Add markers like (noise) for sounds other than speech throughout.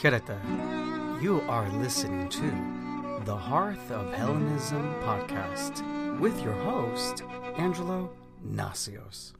Hirata. You are listening to the Hearth of Hellenism podcast with your host, Angelo Nasios.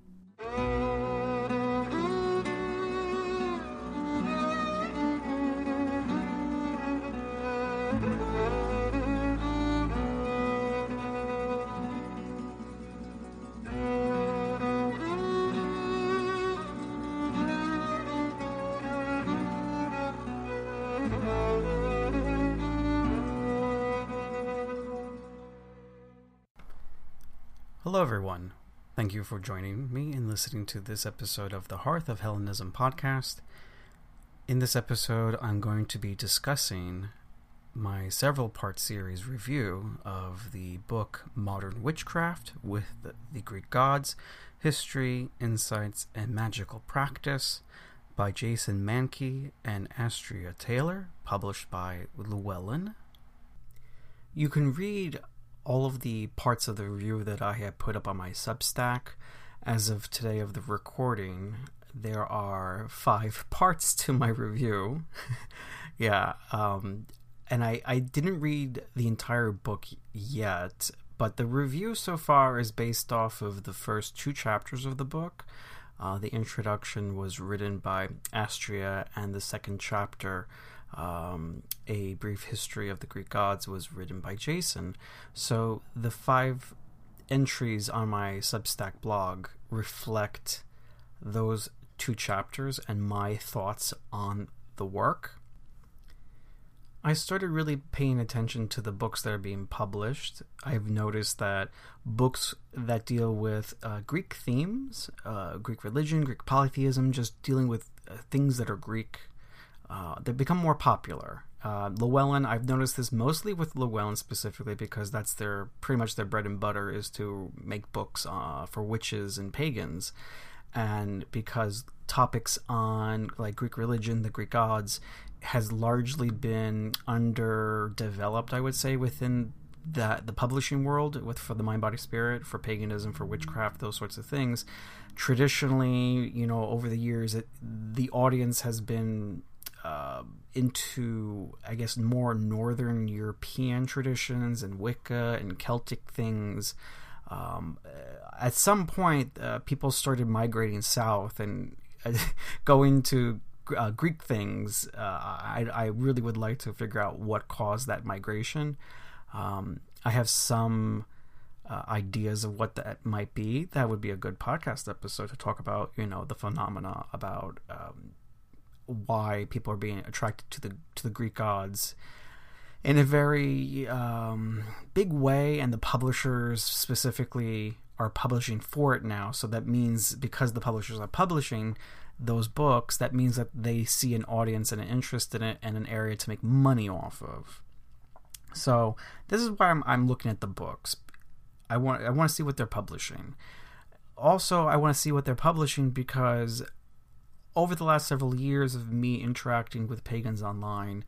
Thank you for joining me and listening to this episode of the Hearth of Hellenism podcast. In this episode, I'm going to be discussing my several part series review of the book Modern Witchcraft with the, the Greek Gods History, Insights, and Magical Practice by Jason Mankey and Astrea Taylor, published by Llewellyn. You can read all of the parts of the review that I have put up on my Substack as of today of the recording. There are five (laughs) parts to my review. (laughs) yeah, um, and I, I didn't read the entire book yet, but the review so far is based off of the first two chapters of the book. Uh, the introduction was written by Astrea, and the second chapter um, a brief history of the Greek gods was written by Jason. So the five entries on my Substack blog reflect those two chapters and my thoughts on the work. I started really paying attention to the books that are being published. I've noticed that books that deal with uh, Greek themes, uh, Greek religion, Greek polytheism, just dealing with uh, things that are Greek uh, they become more popular. Uh, Llewellyn, I've noticed this mostly with Llewellyn specifically because that's their pretty much their bread and butter is to make books uh, for witches and pagans, and because topics on like Greek religion, the Greek gods, has largely been underdeveloped, I would say, within that the publishing world with for the mind body spirit for paganism for witchcraft those sorts of things traditionally you know over the years it, the audience has been uh, into, I guess, more Northern European traditions and Wicca and Celtic things. Um, at some point, uh, people started migrating south and (laughs) going to uh, Greek things. Uh, I, I, really would like to figure out what caused that migration. Um, I have some uh, ideas of what that might be. That would be a good podcast episode to talk about, you know, the phenomena about um, why people are being attracted to the to the Greek gods in a very um, big way, and the publishers specifically are publishing for it now. So that means because the publishers are publishing those books, that means that they see an audience and an interest in it and an area to make money off of. So this is why I'm, I'm looking at the books. I want I want to see what they're publishing. Also, I want to see what they're publishing because over the last several years of me interacting with pagans online,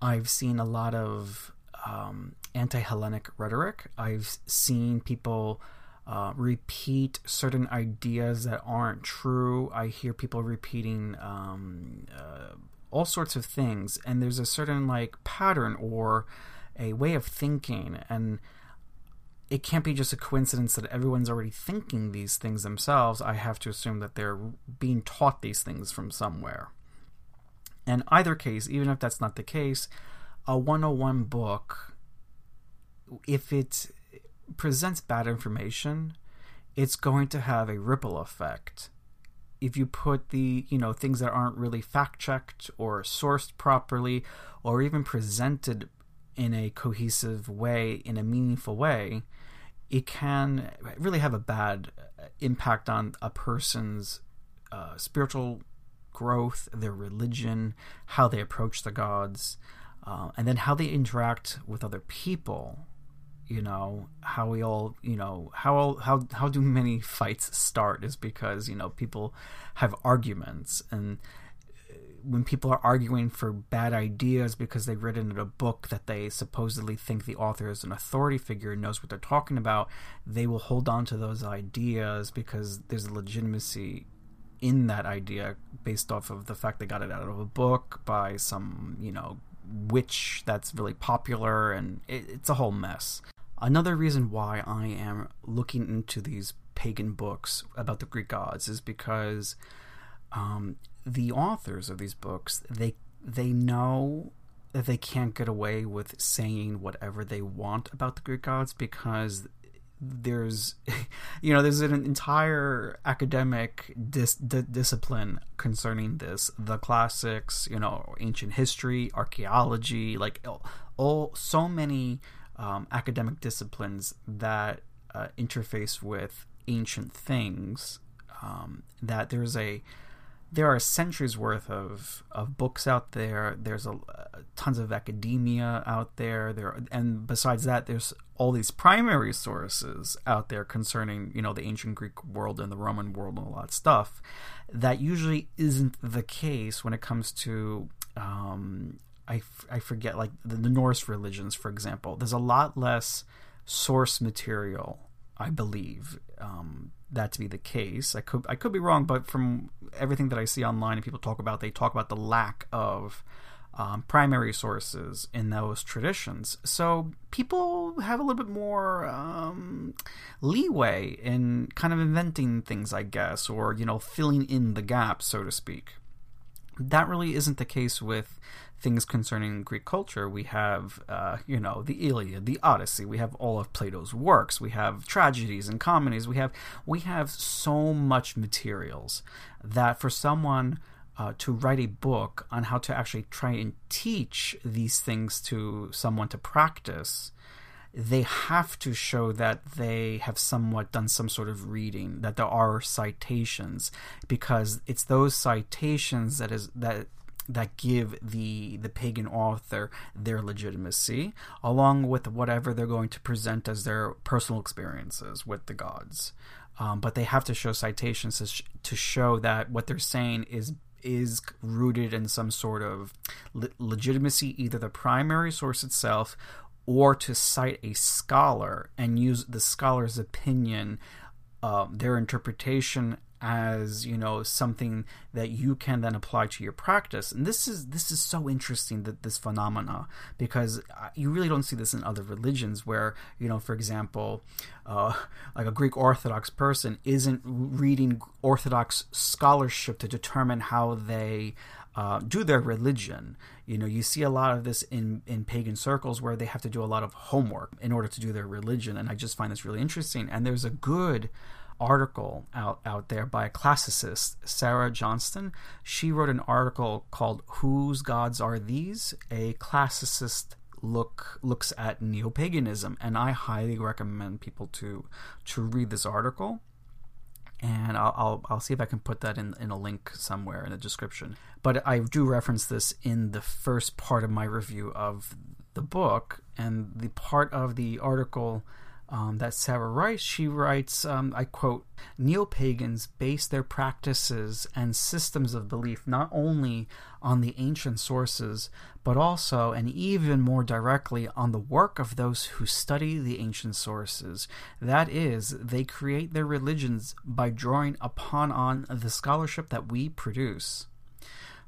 I've seen a lot of um, anti Hellenic rhetoric. I've seen people uh, repeat certain ideas that aren't true. I hear people repeating um, uh, all sorts of things, and there's a certain like pattern or a way of thinking, and it can't be just a coincidence that everyone's already thinking these things themselves. I have to assume that they're being taught these things from somewhere. In either case, even if that's not the case, a 101 book, if it presents bad information, it's going to have a ripple effect. If you put the, you know, things that aren't really fact checked or sourced properly or even presented in a cohesive way, in a meaningful way, it can really have a bad impact on a person's uh, spiritual growth, their religion, how they approach the gods, uh, and then how they interact with other people. You know how we all, you know how how how do many (laughs) fights start is because you know people have arguments and when people are arguing for bad ideas because they've written in a book that they supposedly think the author is an authority figure and knows what they're talking about, they will hold on to those ideas because there's a legitimacy in that idea based off of the fact they got it out of a book by some, you know, witch that's really popular, and it, it's a whole mess. Another reason why I am looking into these pagan books about the Greek gods is because um, the authors of these books they they know that they can't get away with saying whatever they want about the Greek gods because there's (laughs) you know there's an entire academic dis- di- discipline concerning this. The classics you know ancient history archaeology like all so many um, academic disciplines that uh, interface with ancient things um, that there's a there are centuries worth of, of books out there. There's a, uh, tons of academia out there. There and besides that, there's all these primary sources out there concerning you know the ancient Greek world and the Roman world and a lot of stuff. That usually isn't the case when it comes to um, I, f- I forget like the, the Norse religions, for example. There's a lot less source material, I believe. Um, that to be the case. I could I could be wrong, but from everything that I see online and people talk about, they talk about the lack of um, primary sources in those traditions. So people have a little bit more um, leeway in kind of inventing things, I guess, or you know, filling in the gaps, so to speak. That really isn't the case with things concerning Greek culture, we have, uh, you know, the Iliad, the Odyssey. We have all of Plato's works. We have tragedies and comedies. We have we have so much materials that for someone uh, to write a book on how to actually try and teach these things to someone to practice, they have to show that they have somewhat done some sort of reading, that there are citations, because it's those citations that is that that give the the pagan author their legitimacy along with whatever they're going to present as their personal experiences with the gods. Um, but they have to show citations to, sh- to show that what they're saying is is rooted in some sort of le- legitimacy either the primary source itself or to cite a scholar and use the scholar's opinion uh, their interpretation as you know something that you can then apply to your practice and this is this is so interesting that this phenomena because uh, you really don't see this in other religions where you know for example uh, like a greek orthodox person isn't reading orthodox scholarship to determine how they uh, do their religion. You know, you see a lot of this in, in pagan circles where they have to do a lot of homework in order to do their religion. And I just find this really interesting. And there's a good article out, out there by a classicist, Sarah Johnston. She wrote an article called Whose Gods Are These? A classicist look looks at neo-paganism and I highly recommend people to to read this article and I'll, I'll, I'll see if I can put that in, in a link somewhere in the description. But I do reference this in the first part of my review of the book, and the part of the article um, that Sarah writes. She writes, um, I quote, Neo pagans base their practices and systems of belief not only on the ancient sources, but also and even more directly on the work of those who study the ancient sources. That is, they create their religions by drawing upon on the scholarship that we produce.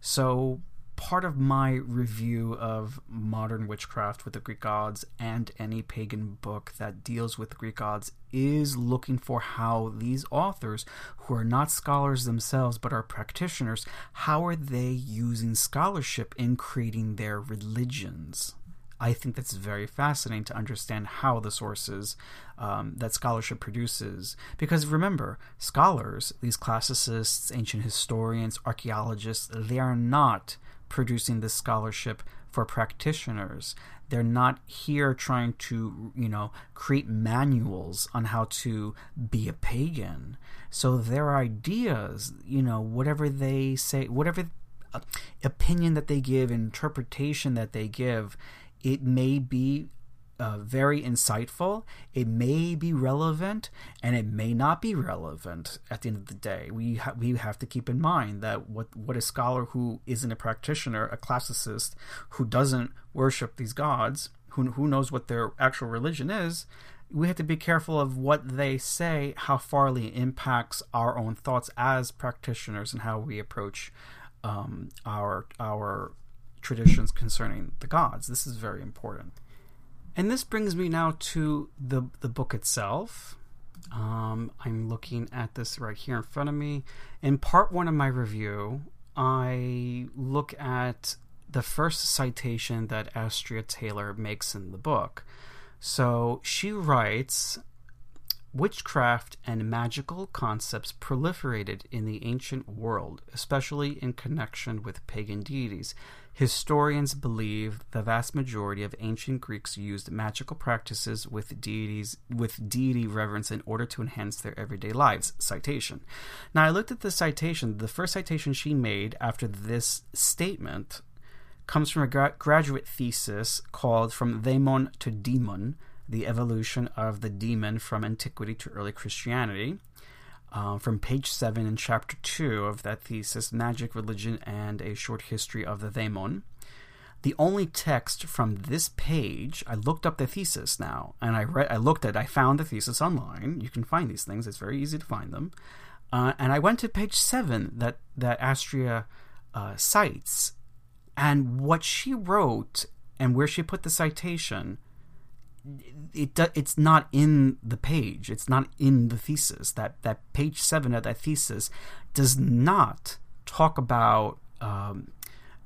So part of my review of modern witchcraft with the Greek gods and any pagan book that deals with Greek gods is looking for how these authors, who are not scholars themselves but are practitioners, how are they using scholarship in creating their religions? I think that's very fascinating to understand how the sources um, that scholarship produces. Because remember, scholars, these classicists, ancient historians, archaeologists, they are not producing this scholarship for practitioners. They're not here trying to, you know, create manuals on how to be a pagan. So their ideas, you know, whatever they say, whatever uh, opinion that they give, interpretation that they give, it may be uh, very insightful. It may be relevant, and it may not be relevant. At the end of the day, we ha- we have to keep in mind that what what a scholar who isn't a practitioner, a classicist, who doesn't worship these gods, who who knows what their actual religion is, we have to be careful of what they say, how farly impacts our own thoughts as practitioners, and how we approach um, our our traditions concerning the gods. This is very important. And this brings me now to the the book itself. Um, I'm looking at this right here in front of me. In part one of my review, I look at the first citation that Astrea Taylor makes in the book. So she writes Witchcraft and magical concepts proliferated in the ancient world, especially in connection with pagan deities. Historians believe the vast majority of ancient Greeks used magical practices with deities with deity reverence in order to enhance their everyday lives. Citation. Now I looked at the citation. The first citation she made after this statement comes from a gra- graduate thesis called From Daemon to Demon: The Evolution of the Demon from Antiquity to Early Christianity uh, from page 7 in chapter 2 of that thesis, Magic, Religion, and a Short History of the Daemon. The only text from this page, I looked up the thesis now, and I read, I looked at, I found the thesis online. You can find these things; it's very easy to find them. Uh, and I went to page seven that that Astrea uh, cites, and what she wrote and where she put the citation it it's not in the page. It's not in the thesis. That that page seven of that thesis does not talk about um,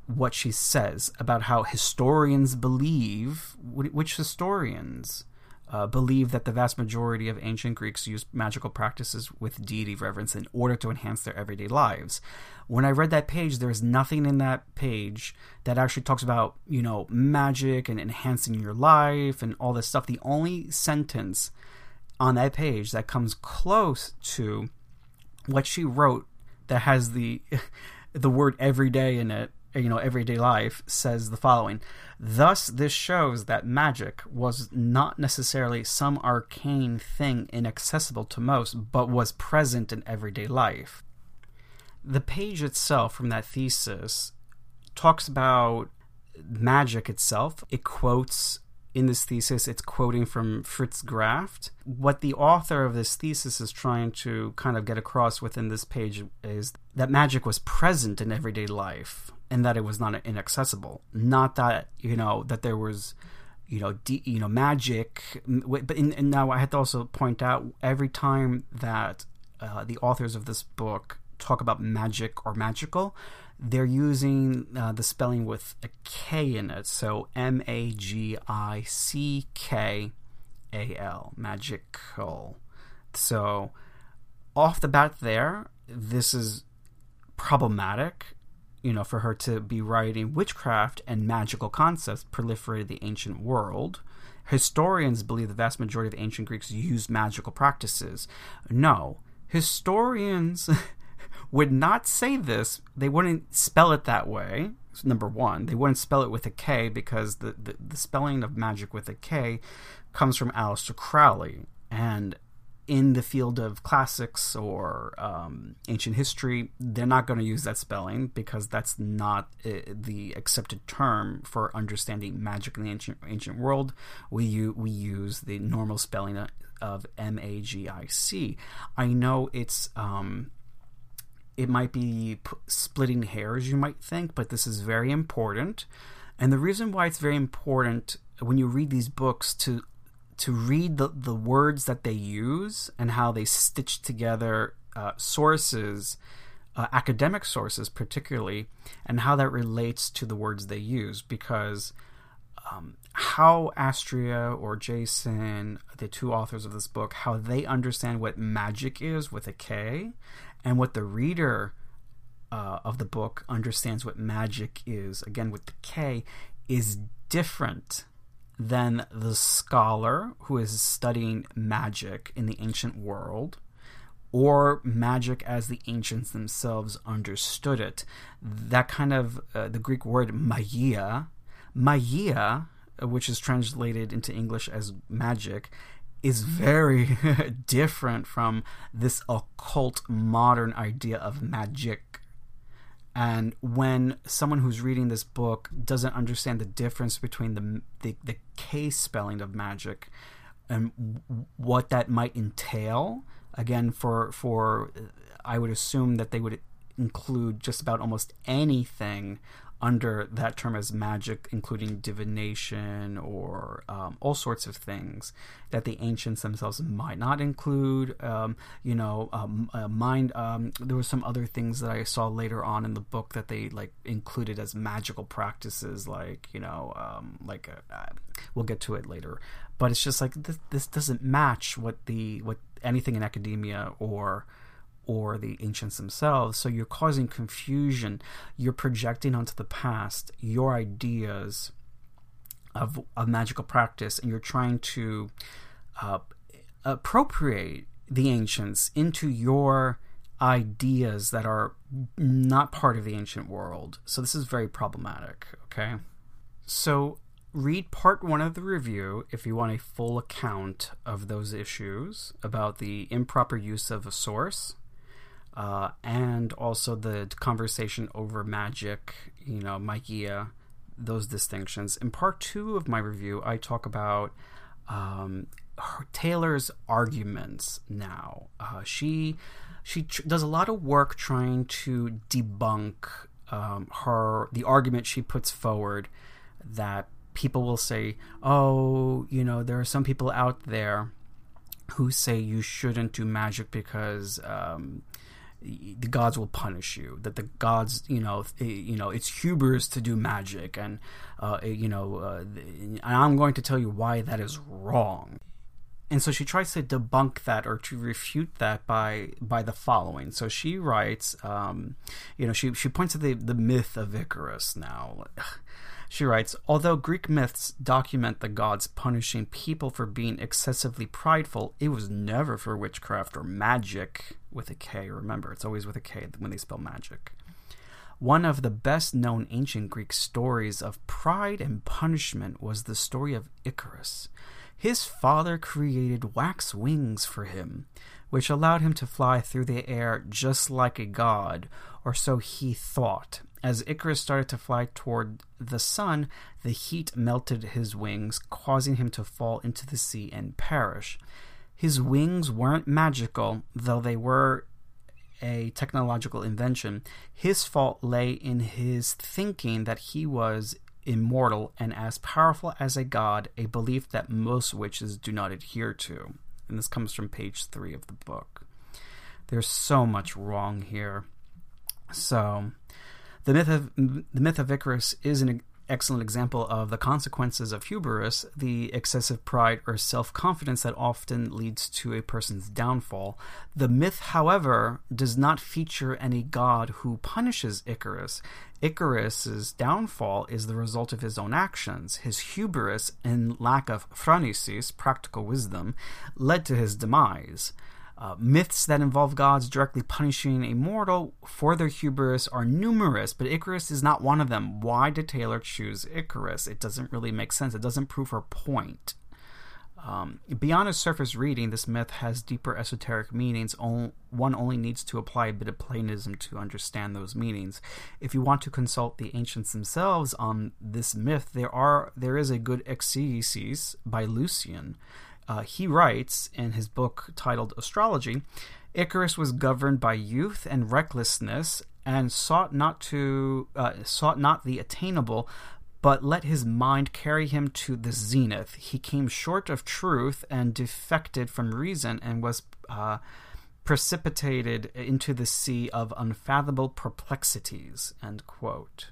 what she says about how historians believe. Which historians? Uh, believe that the vast majority of ancient Greeks used magical practices with deity reverence in order to enhance their everyday lives. When I read that page, there's nothing in that page that actually talks about, you know, magic and enhancing your life and all this stuff. The only sentence on that page that comes close to what she wrote that has the (laughs) the word everyday in it you know everyday life says the following thus this shows that magic was not necessarily some arcane thing inaccessible to most but was present in everyday life. The page itself from that thesis talks about magic itself. It quotes in this thesis, it's quoting from Fritz Graf. What the author of this thesis is trying to kind of get across within this page is that magic was present in everyday life and that it was not inaccessible. Not that you know that there was you know de- you know magic, but in, and now I have to also point out every time that uh, the authors of this book talk about magic or magical, they're using uh, the spelling with a K in it. So M A G I C K A L, magical. So off the bat, there, this is problematic you know, for her to be writing witchcraft and magical concepts proliferated the ancient world. Historians believe the vast majority of ancient Greeks used magical practices. No, historians (laughs) would not say this. They wouldn't spell it that way. Number one, they wouldn't spell it with a K because the, the, the spelling of magic with a K comes from Aleister Crowley. And in the field of classics or um, ancient history, they're not going to use that spelling because that's not uh, the accepted term for understanding magic in the ancient ancient world. We u- we use the normal spelling of M A G I C. I know it's um, it might be p- splitting hairs, you might think, but this is very important. And the reason why it's very important when you read these books to to read the, the words that they use and how they stitch together uh, sources, uh, academic sources particularly, and how that relates to the words they use. Because um, how Astrea or Jason, the two authors of this book, how they understand what magic is with a K, and what the reader uh, of the book understands what magic is, again with the K, is different than the scholar who is studying magic in the ancient world or magic as the ancients themselves understood it. That kind of uh, the Greek word magia, magia, which is translated into English as magic, is very (laughs) different from this occult modern idea of magic and when someone who's reading this book doesn't understand the difference between the the, the K spelling of magic and what that might entail. Again, for for I would assume that they would include just about almost anything under that term as magic, including divination or um, all sorts of things that the ancients themselves might not include. Um, you know, um, uh, mind. Um, there were some other things that I saw later on in the book that they like included as magical practices, like you know, um, like uh, uh, we'll get to it later. But it's just like this, this doesn't match what the what anything in academia or or the ancients themselves. So you're causing confusion. You're projecting onto the past your ideas of, of magical practice, and you're trying to uh, appropriate the ancients into your ideas that are not part of the ancient world. So this is very problematic, okay? So read part one of the review if you want a full account of those issues about the improper use of a source uh, and also the conversation over magic, you know, Magia, those distinctions. In part two of my review, I talk about um, Taylor's arguments. Now, uh, she she tr- does a lot of work trying to debunk um, her the argument she puts forward that people will say, "Oh, you know, there are some people out there." Who say you shouldn't do magic because um, the gods will punish you that the gods you know you know it's hubris to do magic and uh, you know uh, and i'm going to tell you why that is wrong. And so she tries to debunk that or to refute that by by the following. So she writes um, you know she she points to the the myth of icarus now she writes, although Greek myths document the gods punishing people for being excessively prideful, it was never for witchcraft or magic with a K. Remember, it's always with a K when they spell magic. One of the best known ancient Greek stories of pride and punishment was the story of Icarus. His father created wax wings for him, which allowed him to fly through the air just like a god, or so he thought, as Icarus started to fly toward the sun, the heat melted his wings, causing him to fall into the sea and perish. His wings weren't magical, though they were a technological invention. His fault lay in his thinking that he was immortal and as powerful as a god, a belief that most witches do not adhere to. And this comes from page three of the book. There's so much wrong here. So, the myth of the myth of Icarus is an excellent example of the consequences of hubris, the excessive pride or self confidence that often leads to a person's downfall. The myth, however, does not feature any god who punishes Icarus. Icarus's downfall is the result of his own actions. His hubris and lack of phronesis, practical wisdom, led to his demise. Uh, myths that involve gods directly punishing a mortal for their hubris are numerous, but Icarus is not one of them. Why did Taylor choose Icarus? It doesn't really make sense. It doesn't prove her point. Um, beyond a surface reading, this myth has deeper esoteric meanings. one only needs to apply a bit of Platonism to understand those meanings. If you want to consult the ancients themselves on this myth, there are there is a good exegesis by Lucian uh, he writes in his book titled Astrology Icarus was governed by youth and recklessness and sought not to uh, sought not the attainable but let his mind carry him to the zenith. He came short of truth and defected from reason and was uh, precipitated into the sea of unfathomable perplexities end quote.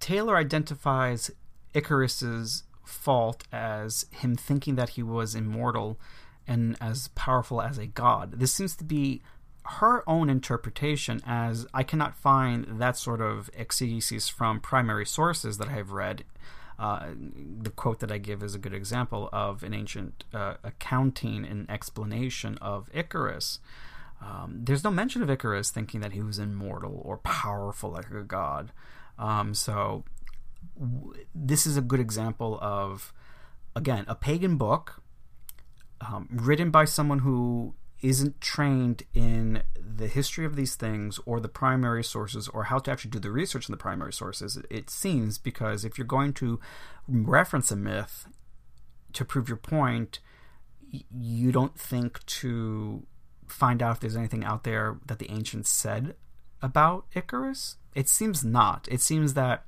Taylor identifies icarus's fault as him thinking that he was immortal and as powerful as a god. This seems to be her own interpretation, as I cannot find that sort of exegesis from primary sources that I have read. Uh, the quote that I give is a good example of an ancient uh, accounting and explanation of Icarus. Um, there's no mention of Icarus thinking that he was immortal or powerful like a god. Um, so this is a good example of, again, a pagan book um, written by someone who isn't trained in the history of these things or the primary sources or how to actually do the research in the primary sources. It seems because if you're going to reference a myth, to prove your point, you don't think to find out if there's anything out there that the ancients said about Icarus? It seems not. It seems that,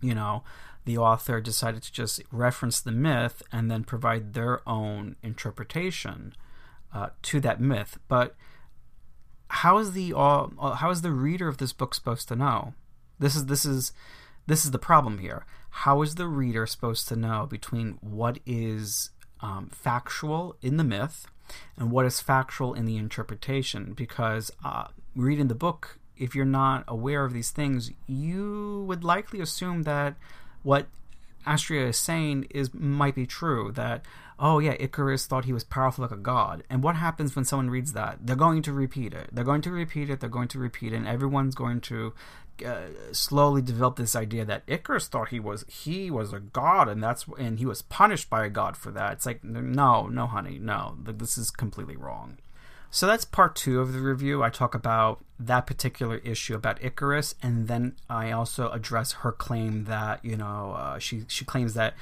you know, the author decided to just reference the myth and then provide their own interpretation uh, to that myth. But how is the uh, how is the reader of this book supposed to know? This is this is this is the problem here. How is the reader supposed to know between what is um, factual in the myth and what is factual in the interpretation? Because uh, reading the book, if you're not aware of these things, you would likely assume that what Astrea is saying is might be true. That oh yeah, Icarus thought he was powerful like a god. And what happens when someone reads that? They're going to repeat it. They're going to repeat it. They're going to repeat it, and everyone's going to uh, slowly develop this idea that Icarus thought he was he was a god, and that's and he was punished by a god for that. It's like no, no, honey, no. This is completely wrong. So that's part two of the review. I talk about that particular issue about Icarus, and then I also address her claim that you know uh, she she claims that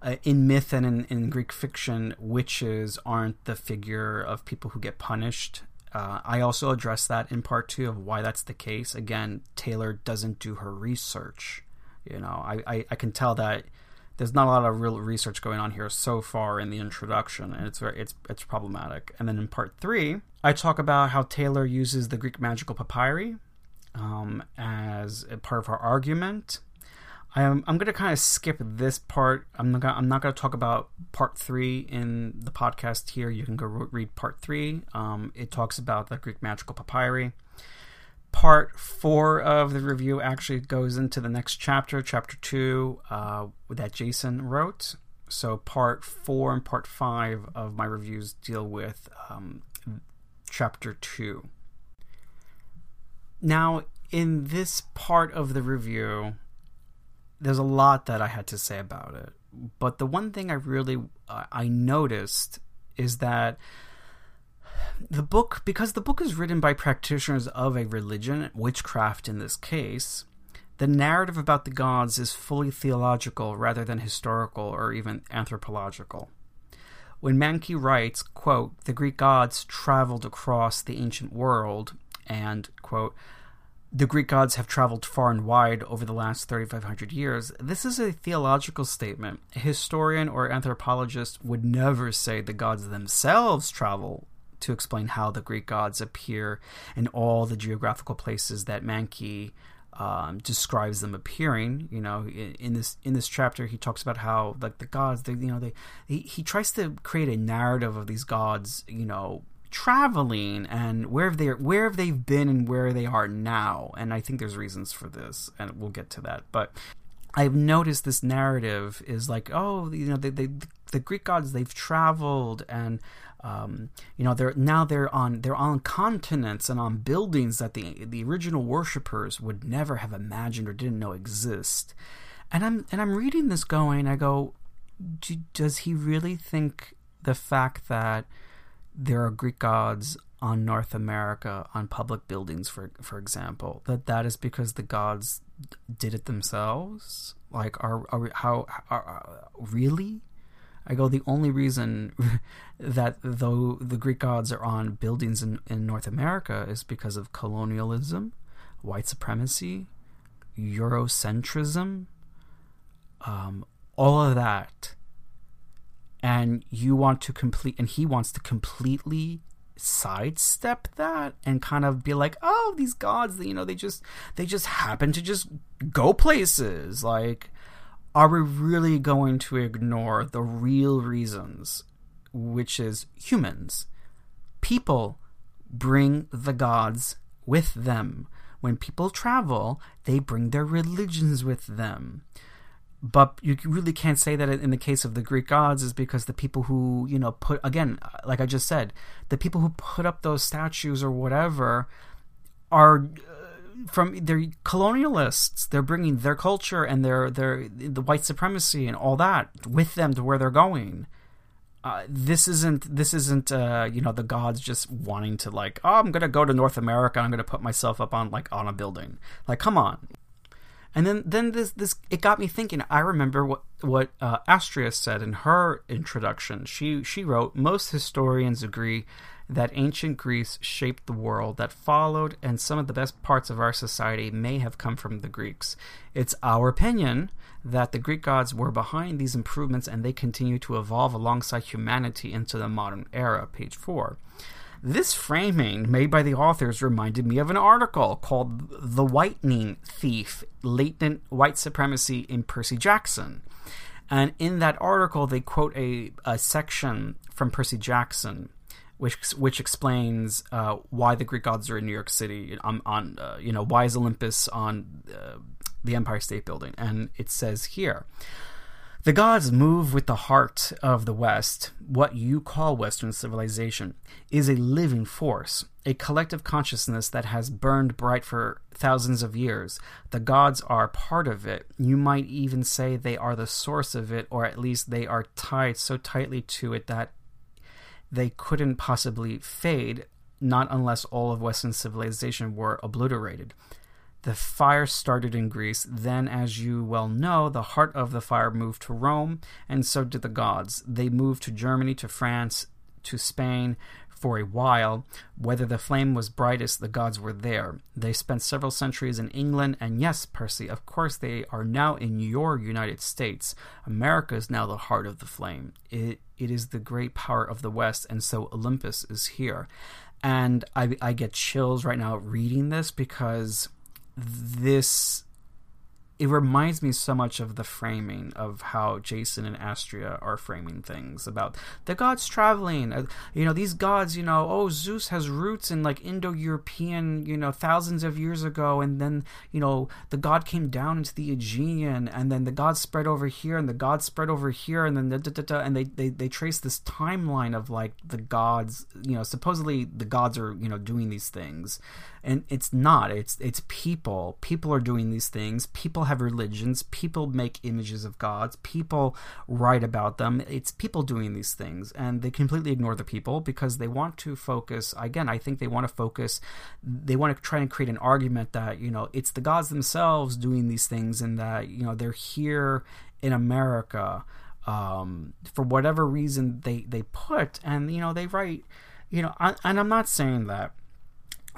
uh, in myth and in, in, Greek fiction, witches aren't the figure of people who get punished. Uh, I also address that in part two of why that's the case. Again, Taylor doesn't do her research. You know, I, I, I can tell that there's not a lot of real research going on here so far in the introduction, and it's very it's it's problematic. And then in part three, I talk about how Taylor uses the Greek magical papyri um, as a part of her argument. I'm I'm gonna kind of skip this part. I'm not gonna, I'm not gonna talk about part three in the podcast here. You can go read part three. Um, it talks about the Greek magical papyri. Part four of the review actually goes into the next chapter, chapter two, uh, that Jason wrote. So part four and part five of my reviews deal with um, chapter two. Now, in this part of the review, there's a lot that I had to say about it. But the one thing I really uh, I noticed is that the book because the book is written by practitioners of a religion, witchcraft in this case, the narrative about the gods is fully theological rather than historical or even anthropological. When Mankey writes, quote, the Greek gods traveled across the ancient world and, quote, the Greek gods have traveled far and wide over the last 3,500 years. This is a theological statement. A historian or anthropologist would never say the gods themselves travel to explain how the Greek gods appear in all the geographical places that Mankey um, describes them appearing. You know, in, in, this in this chapter, he talks about how like the gods, they, you know, they he, he tries to create a narrative of these gods, you know, traveling and where have they where have they been and where they are now and i think there's reasons for this and we'll get to that but i've noticed this narrative is like oh you know they, they the greek gods they've traveled and um, you know they're now they're on they're on continents and on buildings that the the original worshippers would never have imagined or didn't know exist and i'm and i'm reading this going i go does he really think the fact that there are Greek gods on North America on public buildings, for for example, that that is because the gods did it themselves. Like, are are how are, are, really? I go. The only reason (laughs) that though the Greek gods are on buildings in, in North America is because of colonialism, white supremacy, Eurocentrism, um, all of that and you want to complete and he wants to completely sidestep that and kind of be like oh these gods you know they just they just happen to just go places like are we really going to ignore the real reasons which is humans? People bring the gods with them. When people travel they bring their religions with them. But you really can't say that in the case of the Greek gods is because the people who you know put again like I just said the people who put up those statues or whatever are from they're colonialists. They're bringing their culture and their their the white supremacy and all that with them to where they're going. Uh, this isn't this isn't uh, you know the gods just wanting to like oh I'm gonna go to North America. I'm gonna put myself up on like on a building. Like come on. And then, then this, this, it got me thinking. I remember what what uh, said in her introduction. She she wrote, most historians agree that ancient Greece shaped the world that followed, and some of the best parts of our society may have come from the Greeks. It's our opinion that the Greek gods were behind these improvements, and they continue to evolve alongside humanity into the modern era. Page four. This framing made by the authors reminded me of an article called The Whitening Thief Latent White Supremacy in Percy Jackson. And in that article, they quote a, a section from Percy Jackson, which which explains uh, why the Greek gods are in New York City. On, on uh, you know, why is Olympus on uh, the Empire State Building? And it says here, the gods move with the heart of the West. What you call Western civilization is a living force, a collective consciousness that has burned bright for thousands of years. The gods are part of it. You might even say they are the source of it, or at least they are tied so tightly to it that they couldn't possibly fade, not unless all of Western civilization were obliterated. The fire started in Greece. Then, as you well know, the heart of the fire moved to Rome, and so did the gods. They moved to Germany, to France, to Spain for a while. Whether the flame was brightest, the gods were there. They spent several centuries in England, and yes, Percy, of course, they are now in your United States. America is now the heart of the flame. It, it is the great power of the West, and so Olympus is here. And I, I get chills right now reading this because this it reminds me so much of the framing of how Jason and Astrea are framing things about the gods traveling. Uh, you know, these gods, you know, oh, Zeus has roots in like Indo European, you know, thousands of years ago. And then, you know, the god came down into the Aegean and then the gods spread over here and the gods spread over here. And then, da, da, da, and they, they, they trace this timeline of like the gods, you know, supposedly the gods are, you know, doing these things and it's not it's it's people. People are doing these things. People have religions. People make images of gods. People write about them. It's people doing these things. And they completely ignore the people because they want to focus again i think they want to focus they want to try and create an argument that you know it's the gods themselves doing these things and that you know they're here in america um, for whatever reason they they put. And you know they write you know I, and i'm not saying that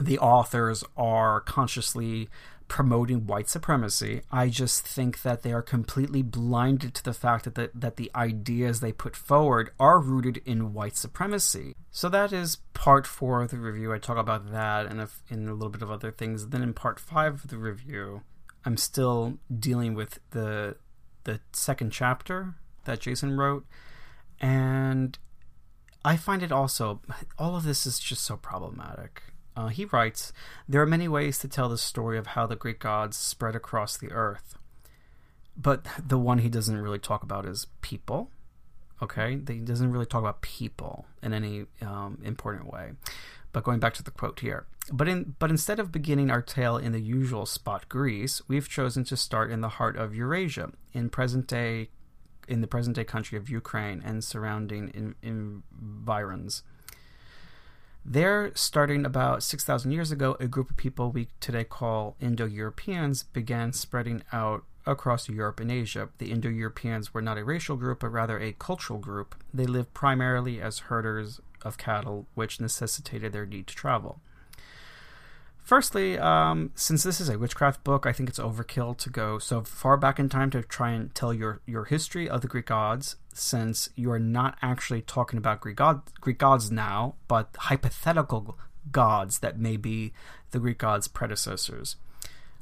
the authors are consciously promoting white supremacy. I just think that they are completely blinded to the fact that the, that the ideas they put forward are rooted in white supremacy. So that is part four of the review. I talk about that and in a little bit of other things. Then in part five of the review, I'm still dealing with the the second chapter that Jason wrote, and I find it also all of this is just so problematic. Uh, he writes There are many ways to tell the story of how the Greek gods spread across the earth. But the one he doesn't really talk about is people. Okay? He doesn't really talk about people in any um, important way. But going back to the quote here. But in but instead of beginning our tale in the usual spot Greece, we've chosen to start in the heart of Eurasia, in present day in the present day country of Ukraine and surrounding in, environs. There, starting about 6,000 years ago, a group of people we today call Indo Europeans began spreading out across Europe and Asia. The Indo Europeans were not a racial group, but rather a cultural group. They lived primarily as herders of cattle, which necessitated their need to travel. Firstly, um, since this is a witchcraft book, I think it's overkill to go so far back in time to try and tell your, your history of the Greek gods, since you are not actually talking about Greek, god, Greek gods now, but hypothetical gods that may be the Greek gods' predecessors.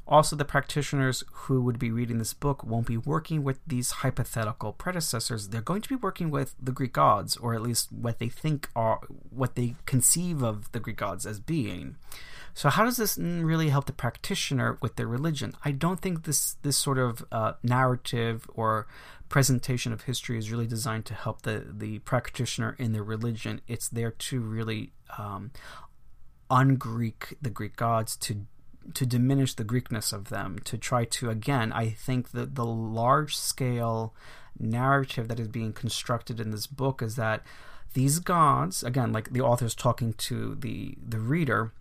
Also, the practitioners who would be reading this book won't be working with these hypothetical predecessors. They're going to be working with the Greek gods, or at least what they think are, what they conceive of the Greek gods as being. So how does this really help the practitioner with their religion? I don't think this this sort of uh, narrative or presentation of history is really designed to help the the practitioner in their religion. It's there to really um, un-Greek the Greek gods to to diminish the Greekness of them, to try to again, I think that the large scale narrative that is being constructed in this book is that these gods, again, like the author is talking to the the reader,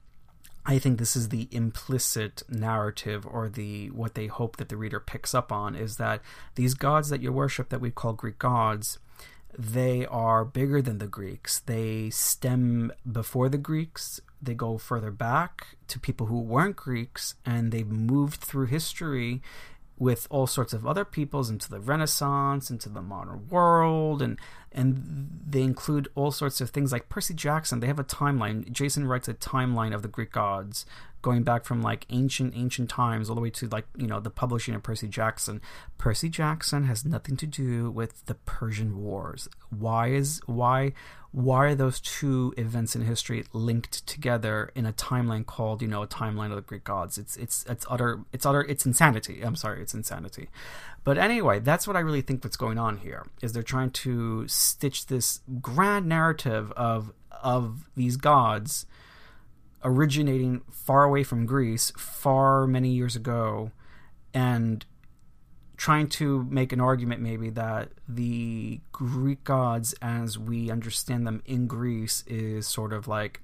I think this is the implicit narrative or the what they hope that the reader picks up on is that these gods that you worship that we call Greek gods they are bigger than the Greeks. They stem before the Greeks. They go further back to people who weren't Greeks, and they've moved through history with all sorts of other peoples into the Renaissance, into the modern world, and and they include all sorts of things like Percy Jackson. They have a timeline. Jason writes a timeline of the Greek gods going back from like ancient ancient times all the way to like you know the publishing of Percy Jackson. Percy Jackson has nothing to do with the Persian Wars. Why is why why are those two events in history linked together in a timeline called you know a timeline of the Greek gods? It's it's it's utter it's utter it's insanity. I'm sorry, it's insanity. But anyway, that's what I really think what's going on here is they're trying to stitch this grand narrative of of these gods originating far away from Greece, far many years ago, and trying to make an argument maybe that the Greek gods as we understand them in Greece is sort of like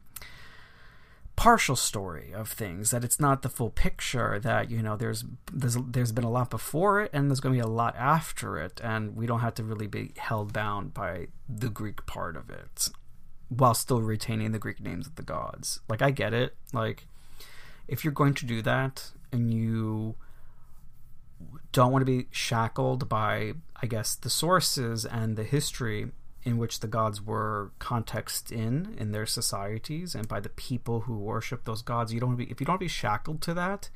partial story of things that it's not the full picture that you know there's there's there's been a lot before it and there's going to be a lot after it and we don't have to really be held bound by the greek part of it while still retaining the Greek names of the gods. Like I get it. Like if you're going to do that and you don't want to be shackled by I guess the sources and the history in which the gods were context in in their societies and by the people who worship those gods, you don't be if you don't be shackled to that,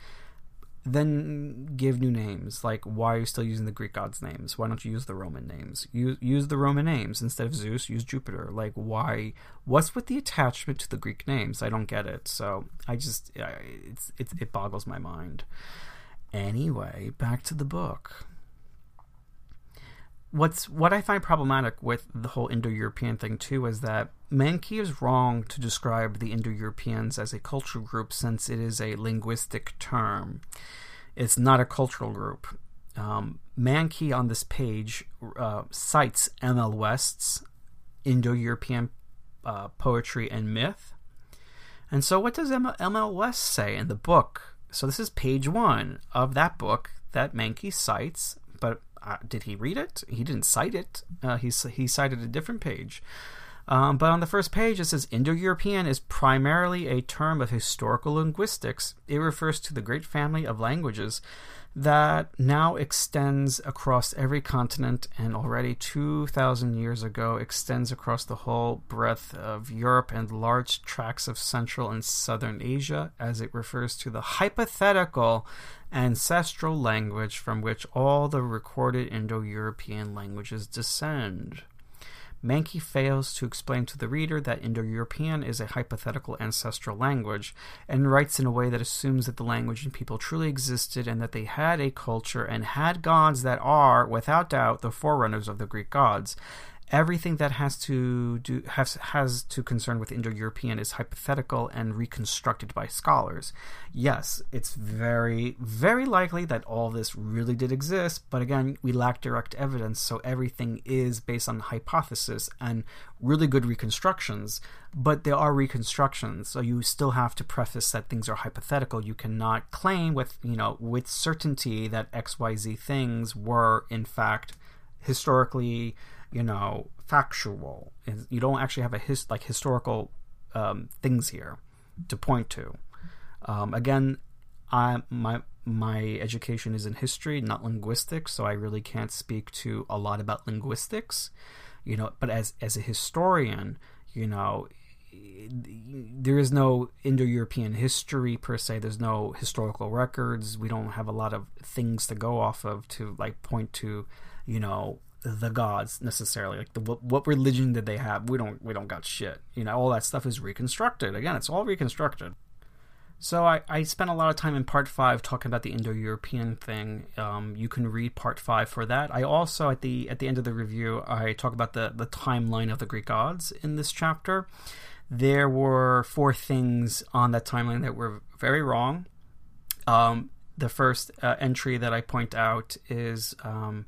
then give new names. Like, why are you still using the Greek gods' names? Why don't you use the Roman names? Use use the Roman names instead of Zeus. Use Jupiter. Like, why? What's with the attachment to the Greek names? I don't get it. So I just it's, it's it boggles my mind. Anyway, back to the book. What's what I find problematic with the whole Indo-European thing too is that Mankey is wrong to describe the Indo Europeans as a cultural group since it is a linguistic term. It's not a cultural group. Um, Mankey on this page uh, cites M.L. West's Indo European uh, poetry and myth. And so, what does M.L. West say in the book? So, this is page one of that book that Mankey cites, but uh, did he read it? He didn't cite it. Uh, he, he cited a different page. Um, but on the first page, it says Indo European is primarily a term of historical linguistics. It refers to the great family of languages that now extends across every continent and already 2,000 years ago extends across the whole breadth of Europe and large tracts of Central and Southern Asia, as it refers to the hypothetical ancestral language from which all the recorded Indo European languages descend. Mankey fails to explain to the reader that Indo European is a hypothetical ancestral language, and writes in a way that assumes that the language and people truly existed and that they had a culture and had gods that are, without doubt, the forerunners of the Greek gods everything that has to do has has to concern with Indo-European is hypothetical and reconstructed by scholars. Yes, it's very very likely that all this really did exist, but again, we lack direct evidence, so everything is based on hypothesis and really good reconstructions. But there are reconstructions, so you still have to preface that things are hypothetical. You cannot claim with you know with certainty that X Y Z things were in fact historically you know factual. You don't actually have a his like historical um, things here to point to. Um, again, I my my education is in history, not linguistics, so I really can't speak to a lot about linguistics. You know, but as as a historian, you know, there is no Indo-European history per se. There's no historical records. We don't have a lot of things to go off of to like point to, you know, the gods necessarily. Like the what, what religion did they have? We don't we don't got shit. You know, all that stuff is reconstructed. Again, it's all reconstructed. So I, I spent a lot of time in part five talking about the Indo-European thing. Um, you can read part five for that. I also at the at the end of the review I talk about the the timeline of the Greek gods in this chapter. There were four things on that timeline that were very wrong. Um, the first uh, entry that I point out is um,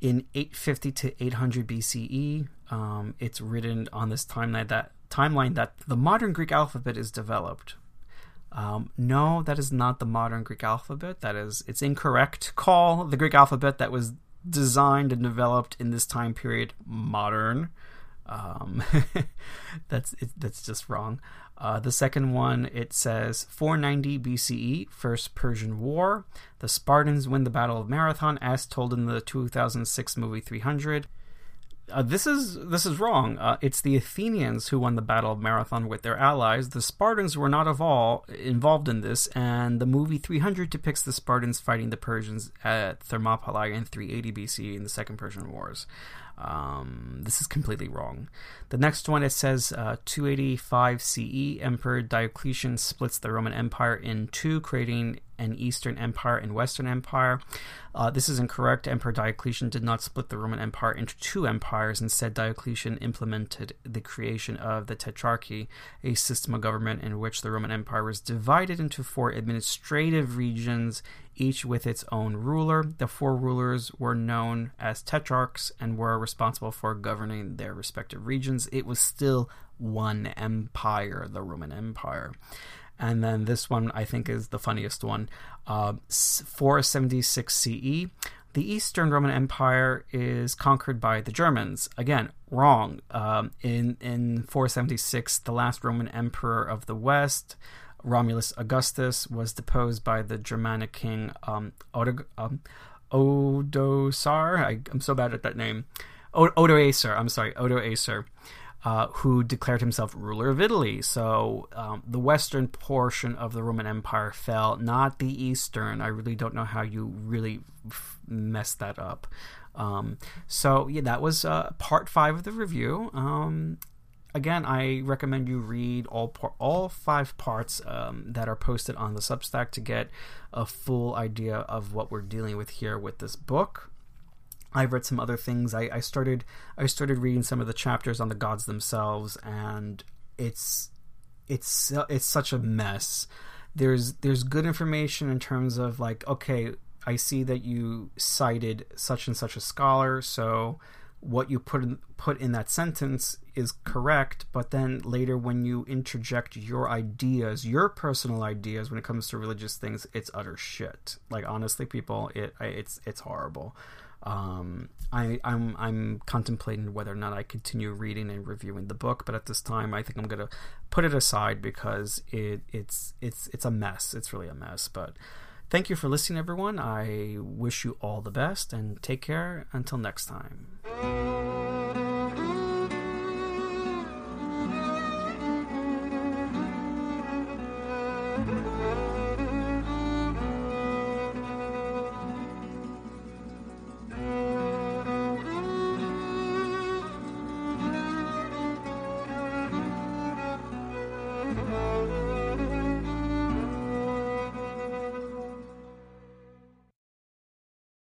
in 850 to 800 BCE. Um, it's written on this timeline that timeline that the modern Greek alphabet is developed. Um, no, that is not the modern Greek alphabet. That is, it's incorrect. Call the Greek alphabet that was designed and developed in this time period modern. Um, (laughs) that's it, that's just wrong. Uh, the second one it says 490 BCE, First Persian War. The Spartans win the Battle of Marathon, as told in the 2006 movie 300. Uh, this is this is wrong. Uh, it's the Athenians who won the Battle of Marathon with their allies. The Spartans were not all involved in this, and the movie 300 depicts the Spartans fighting the Persians at Thermopylae in 380 BC in the Second Persian Wars. Um, this is completely wrong. The next one it says uh, 285 CE, Emperor Diocletian splits the Roman Empire in two, creating an Eastern Empire and Western Empire. Uh, this is incorrect. Emperor Diocletian did not split the Roman Empire into two empires. Instead, Diocletian implemented the creation of the Tetrarchy, a system of government in which the Roman Empire was divided into four administrative regions, each with its own ruler. The four rulers were known as tetrarchs and were responsible for governing their respective regions. It was still one empire, the Roman Empire. And then this one I think is the funniest one. Uh, 476 CE. The Eastern Roman Empire is conquered by the Germans. Again, wrong. Um, in in 476, the last Roman emperor of the West, Romulus Augustus, was deposed by the Germanic king um, um, Odoacer. I, am so bad at that name. Odoacer. I'm sorry, Odoacer uh, who declared himself ruler of Italy. So um, the western portion of the Roman Empire fell, not the eastern. I really don't know how you really f- messed that up. Um, so yeah, that was uh, part five of the review. Um, again, I recommend you read all par- all five parts um, that are posted on the Substack to get a full idea of what we're dealing with here with this book. I've read some other things. I, I started I started reading some of the chapters on the gods themselves, and it's it's it's such a mess. There's there's good information in terms of like okay, I see that you cited such and such a scholar, so what you put in, put in that sentence is correct, but then later when you interject your ideas, your personal ideas when it comes to religious things, it's utter shit. Like honestly, people, it it's it's horrible. Um, I, I'm I'm contemplating whether or not I continue reading and reviewing the book, but at this time, I think I'm gonna put it aside because it it's it's it's a mess. It's really a mess. But thank you for listening, everyone. I wish you all the best and take care. Until next time.